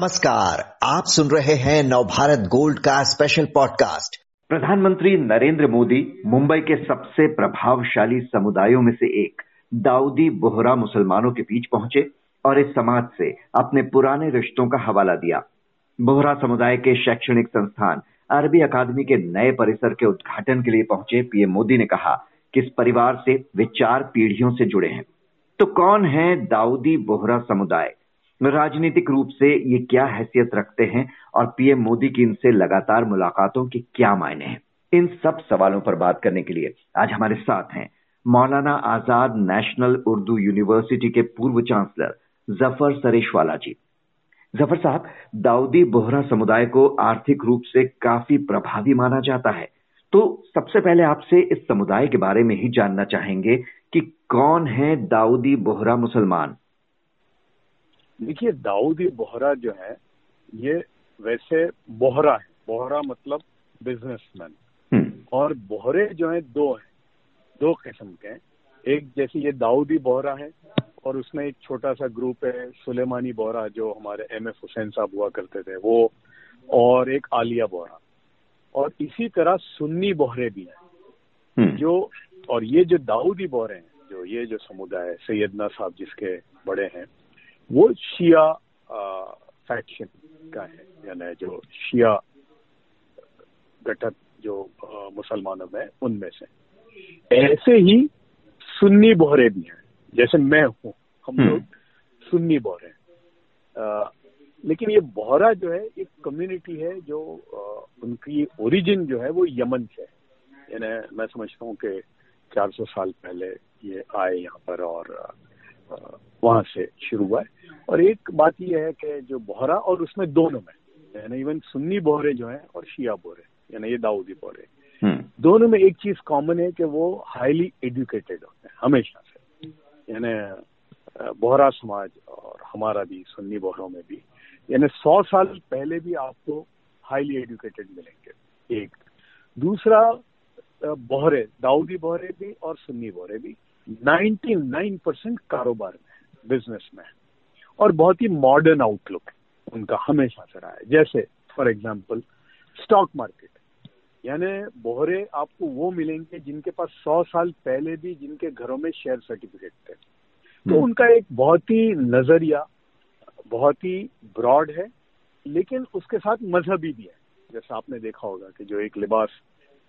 नमस्कार, आप सुन रहे हैं नवभारत गोल्ड का स्पेशल पॉडकास्ट प्रधानमंत्री नरेंद्र मोदी मुंबई के सबसे प्रभावशाली समुदायों में से एक दाऊदी बोहरा मुसलमानों के बीच पहुँचे और इस समाज से अपने पुराने रिश्तों का हवाला दिया। बोहरा समुदाय के शैक्षणिक संस्थान अरबी अकादमी के नए परिसर के उद्घाटन के लिए पहुँचे पीएम मोदी ने कहा कि इस परिवार से वे चार पीढ़ियों से जुड़े हैं। तो कौन है दाऊदी बोहरा समुदाय? राजनीतिक रूप से ये क्या हैसियत रखते हैं और पीएम मोदी की इनसे लगातार मुलाकातों के क्या मायने हैं? इन सब सवालों पर बात करने के लिए आज हमारे साथ हैं मौलाना आज़ाद नेशनल उर्दू यूनिवर्सिटी के पूर्व चांसलर ज़फ़र सरेशवाला जी। ज़फ़र साहब, दाऊदी बोहरा समुदाय को आर्थिक रूप से काफ़ी प्रभावी माना जाता है। तो सबसे पहले आपसे इस समुदाय के बारे में ही जानना चाहेंगे कि कौन है दाऊदी बोहरा मुसलमान? देखिए दाऊदी बोहरा जो है ये वैसे बोहरा है। बोहरा मतलब बिजनेसमैन हम्म। और बोहरे जो है दो हैं। दो किस्म के हैं। एक जैसे ये दाऊदी बोहरा है और उसमें एक छोटा सा ग्रुप है सुलेमानी बोहरा जो हमारे एम एफ़ हुसैन साहब हुआ करते थे वो और एक आलिया बोहरा। और इसी तरह सुन्नी बोहरे भी हैं। हम्म। जो और ये जो दाऊदी बोहरे हैं जो ये जो समुदाय सैयदना साहब जिसके बड़े हैं वो शिया फैक्शन का है यानी जो शिया घटक जो मुसलमानों में उनमें से। ऐसे ही सुन्नी बोहरे भी हैं। जैसे मैं हूँ हम हम्म। लोग सुन्नी बोहरे लेकिन ये बोहरा जो है एक कम्युनिटी है जो आ, उनकी ओरिजिन जो है वो यमन से है। यानी मैं समझता हूँ कि 400 साल पहले ये आए यहाँ पर और वहाँ से शुरू हुआ है। और एक बात यह है कि जो बोहरा और उसमें दोनों में यानी इवन सुन्नी बोहरे जो है और शिया बोहरे यानी ये दाऊदी बोहरे हम्म। दोनों में एक चीज़ कॉमन है कि वो हाईली एजुकेटेड होते हैं हमेशा से। यानी बोहरा समाज और हमारा भी सुन्नी बोहरों में भी यानी सौ साल पहले भी आपको हाईली एजुकेटेड मिलेंगे एक। दूसरा बोहरे दाऊदी बोहरे भी और सुन्नी बोहरे भी 99 परसेंट कारोबार में बिज़नेस में। और बहुत ही मॉडर्न आउटलुक उनका हमेशा से रहा है। जैसे फॉर एग्ज़ाम्पल स्टॉक मार्केट यानी बोहरे आपको वो मिलेंगे जिनके पास सौ साल पहले भी जिनके घरों में शेयर सर्टिफिकेट थे। तो हम्म। उनका एक बहुत ही नज़रिया बहुत ही ब्रॉड है लेकिन उसके साथ मजहबी भी है। जैसे आपने देखा होगा कि जो एक लिबास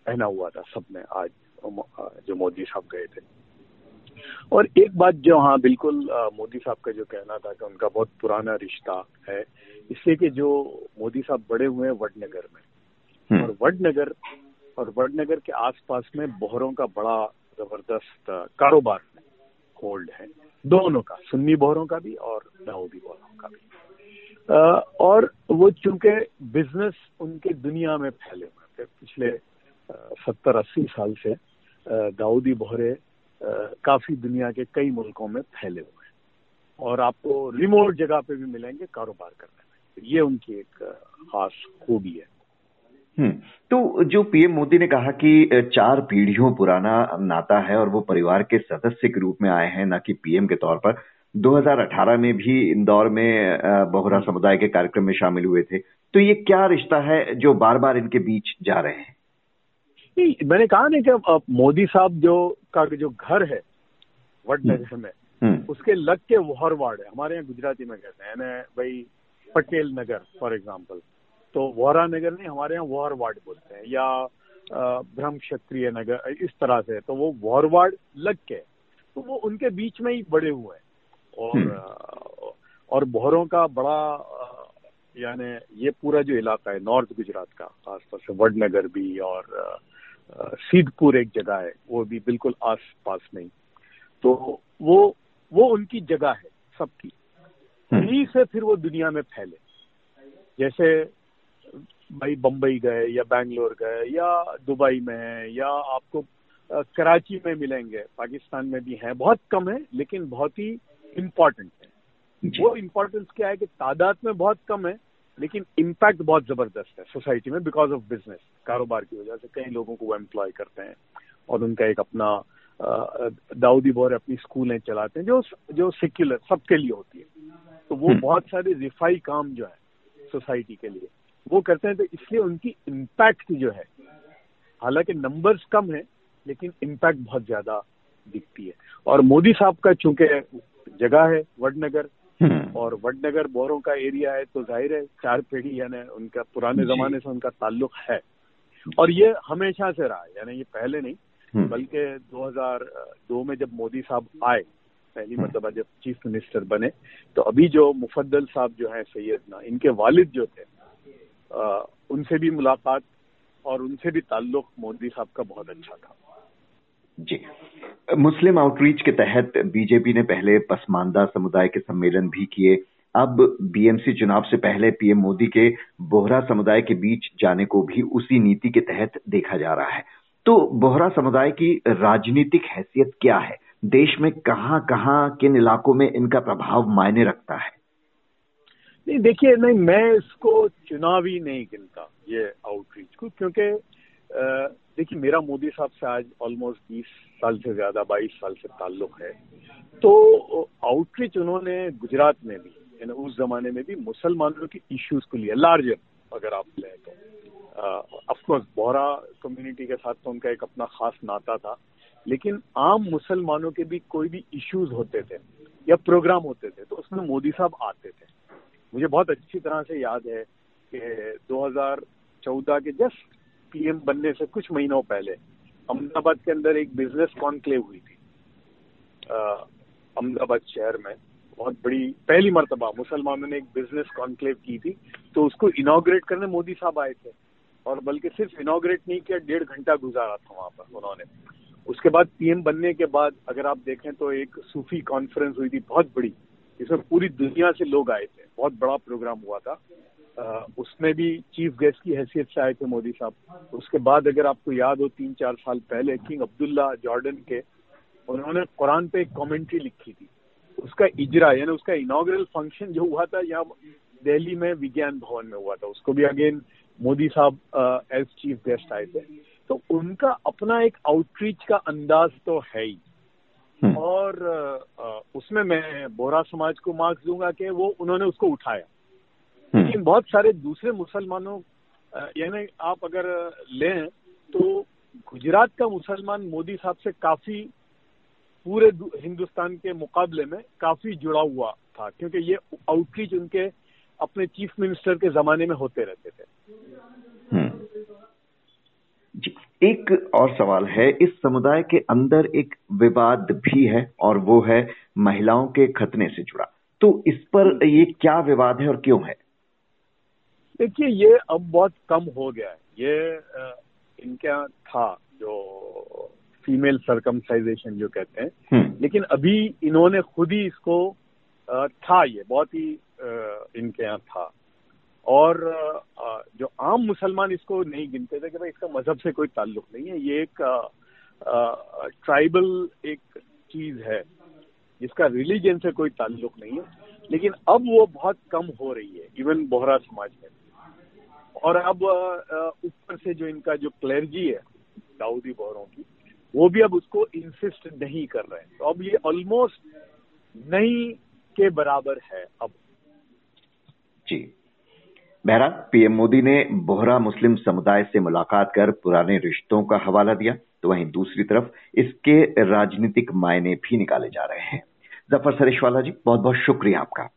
पहना हुआ था सबने आज जो मोदी साहब गए थे। और एक बात जो हाँ बिल्कुल मोदी साहब का जो कहना था कि उनका बहुत पुराना रिश्ता है इसलिए कि जो मोदी साहब बड़े हुए हैं वडनगर में। हम्म। और वडनगर और वडनगर के आसपास में बोहरों का बड़ा ज़बरदस्त कारोबार होल्ड है। दोनों का सुन्नी बोहरों का भी और दाऊदी बोहरों का भी। और वो चूँकि बिज़नेस उनके दुनिया में फैले हुए थे पिछले सत्तर अस्सी साल से दाऊदी बोहरे काफ़ी दुनिया के कई मुल्कों में फैले हुए हैं। और आपको रिमोट जगह पे भी मिलेंगे कारोबार करने में। तो ये उनकी एक खास खूबी है। हम्म, तो जो पीएम मोदी ने कहा कि चार पीढ़ियों पुराना नाता है और वो परिवार के सदस्य के रूप में आए हैं न कि पीएम के तौर पर 2018 में भी इंदौर में बोहरा समुदाय के कार्यक्रम में शामिल हुए थे। तो ये क्या रिश्ता है जो बार बार इनके बीच जा रहे हैं? मैंने कहा ना कि मोदी साहब जो का जो घर है वडनगर हम्म। में हम्म। उसके लग के वोहर वार्ड है हमारे यहाँ गुजराती में कहते हैं भाई पटेल नगर फॉर एग्ज़ाम्पल तो वोहरा नगर नहीं हमारे यहाँ वोहर वार्ड बोलते हैं या ब्रह्म क्षत्रिय नगर इस तरह से तो वो वोहर वार्ड लग के तो वो उनके बीच में ही बड़े हुए हैं और हम्म। और बोहरों का बड़ा यानी ये पूरा जो इलाका है नॉर्थ गुजरात का खासतौर से वडनगर भी और सीधपुर एक जगह है वो भी बिल्कुल आस पास नहीं। तो वो वो उनकी जगह है सबकी। हम्म। यही से फिर वो दुनिया में फैले। जैसे भाई बम्बई गए या बैंगलोर गए या दुबई में है या आपको कराची में मिलेंगे पाकिस्तान में भी हैं। बहुत कम है लेकिन बहुत ही इम्पोर्टेंट है। वो इम्पोर्टेंस क्या है कि तादाद में बहुत कम है लेकिन इम्पैक्ट बहुत ज़बरदस्त है सोसाइटी में बिकॉज़ ऑफ़ बिज़नेस कारोबार की वजह से कई लोगों को वो एम्प्लॉय करते हैं और उनका एक अपना दाऊदी बोर अपनी स्कूलें चलाते हैं जो जो सेक्युलर सबके लिए होती है तो वो हम्म। बहुत सारे रिफाई काम जो है सोसाइटी के लिए वो करते हैं तो इसलिए उनकी इम्पैक्ट जो है हालाँकि नंबर्स कम है लेकिन इम्पैक्ट बहुत ज़्यादा दिखती है और मोदी साहब का चूँकि जगह है वडनगर। और वडनगर बोरों का एरिया है तो ज़ाहिर है चार पीढ़ी यानी उनका पुराने जमाने से उनका ताल्लुक है। और ये हमेशा से रहा है यानी ये पहले नहीं हम्म। बल्कि 2002 में जब मोदी साहब आए पहली हम्म। मतलब जब चीफ मिनिस्टर बने तो अभी जो मुफद्दल साहब जो है सैयदना इनके वालिद जो थे आ, उनसे भी मुलाकात और उनसे भी ताल्लुक मोदी साहब का बहुत अच्छा था। जी। मुस्लिम आउटरीच के तहत बीजेपी ने पहले पसमानदा समुदाय के सम्मेलन भी किए। अब बीएमसी चुनाव से पहले पीएम मोदी के बोहरा समुदाय के बीच जाने को भी उसी नीति के तहत देखा जा रहा है। तो बोहरा समुदाय की राजनीतिक हैसियत क्या है? देश में कहाँ कहाँ, किन इलाकों में इनका प्रभाव मायने रखता है? नहीं, देखिए, नहीं, मैं इसको चुनावी नहीं गिनता, ये आउटरीच को, क्योंकि देखिए, मेरा मोदी साहब से आज ऑलमोस्ट बीस साल से ज़्यादा, बाईस साल से ताल्लुक है। तो आउटरीच उन्होंने गुजरात में भी उस जमाने में भी मुसलमानों के इश्यूज़ को लिया लार्जर अगर आप लें तो। ऑफकोर्स बोहरा कम्युनिटी के साथ तो उनका एक अपना खास नाता था, लेकिन आम मुसलमानों के भी कोई भी इश्यूज़ होते थे, या प्रोग्राम होते थे तो उसमें मोदी साहब आते थे। मुझे बहुत अच्छी तरह से याद है कि 2014 के जस्ट पीएम बनने से कुछ महीनों पहले अहमदाबाद के अंदर एक बिज़नेस कॉन्क्लेव हुई थी। अहमदाबाद शहर में बहुत बड़ी, पहली मरतबा, मुसलमानों ने एक बिज़नेस कॉन्क्लेव की थी तो उसको इनाग्रेट करने मोदी साहब आए थे। और बल्कि सिर्फ़ इनाग्रेट नहीं किया, डेढ़ घंटा गुजारा था वहाँ पर उन्होंने। उसके बाद पीएम बनने के बाद अगर आप देखें तो एक सूफी कॉन्फ्रेंस हुई थी, बहुत बड़ी इसमें पूरी दुनिया से लोग आए थे। बहुत बड़ा प्रोग्राम हुआ था। उसमें भी चीफ गेस्ट की हैसियत से आए थे मोदी साहब। उसके बाद अगर आपको याद हो तीन चार साल पहले किंग अब्दुल्ला जॉर्डन के उन्होंने कुरान पे एक कमेंट्री लिखी थी। उसका इजरा यानी उसका इनाग्रल फ़ंक्शन जो हुआ था यहाँ दिल्ली में विज्ञान भवन में हुआ था। उसको भी अगेन मोदी साहब एज चीफ गेस्ट आए थे। तो उनका अपना एक आउटरीच का अंदाज तो है ही। हम्म। और आ, उसमें मैं बोरा समाज को मार्क्स दूँगा कि वो उन्होंने उसको उठाया। लेकिन बहुत सारे दूसरे मुसलमानों यानी आप अगर लें तो गुजरात का मुसलमान मोदी साहब से काफ़ी पूरे हिंदुस्तान के मुकाबले में काफ़ी जुड़ा हुआ था क्योंकि ये आउटरीच उनके अपने चीफ मिनिस्टर के जमाने में होते रहते थे। हम्म। एक और सवाल है इस समुदाय के अंदर एक विवाद भी है और वो है महिलाओं के खतने से जुड़ा। तो इस पर ये क्या विवाद है और क्यों है? देखिए ये अब बहुत कम हो गया है। ये इनका था जो फीमेल सरकमसाइजेशन जो कहते हैं। हम्म। लेकिन अभी इन्होंने खुद ही इसको था ये बहुत ही इनके यहाँ था। और जो आम मुसलमान इसको नहीं गिनते थे कि भाई इसका मज़हब से कोई ताल्लुक नहीं है। ये एक ट्राइबल एक चीज़ है जिसका रिलीजन से कोई ताल्लुक नहीं है। लेकिन अब वो बहुत कम हो रही है इवन बोहरा समाज में। और अब ऊपर से जो इनका जो क्लर्जी है, दाऊदी बोहरों की, वो भी अब उसको इंसिस्ट नहीं कर रहे हैं। तो अब ये ऑलमोस्ट नहीं के बराबर है अब। जी। बहरहाल, पीएम मोदी ने बोहरा मुस्लिम समुदाय से मुलाकात कर पुराने रिश्तों का हवाला दिया तो वहीं दूसरी तरफ़ इसके राजनीतिक मायने भी निकाले जा रहे हैं। ज़फ़र सरेशवाला जी बहुत बहुत शुक्रिया आपका।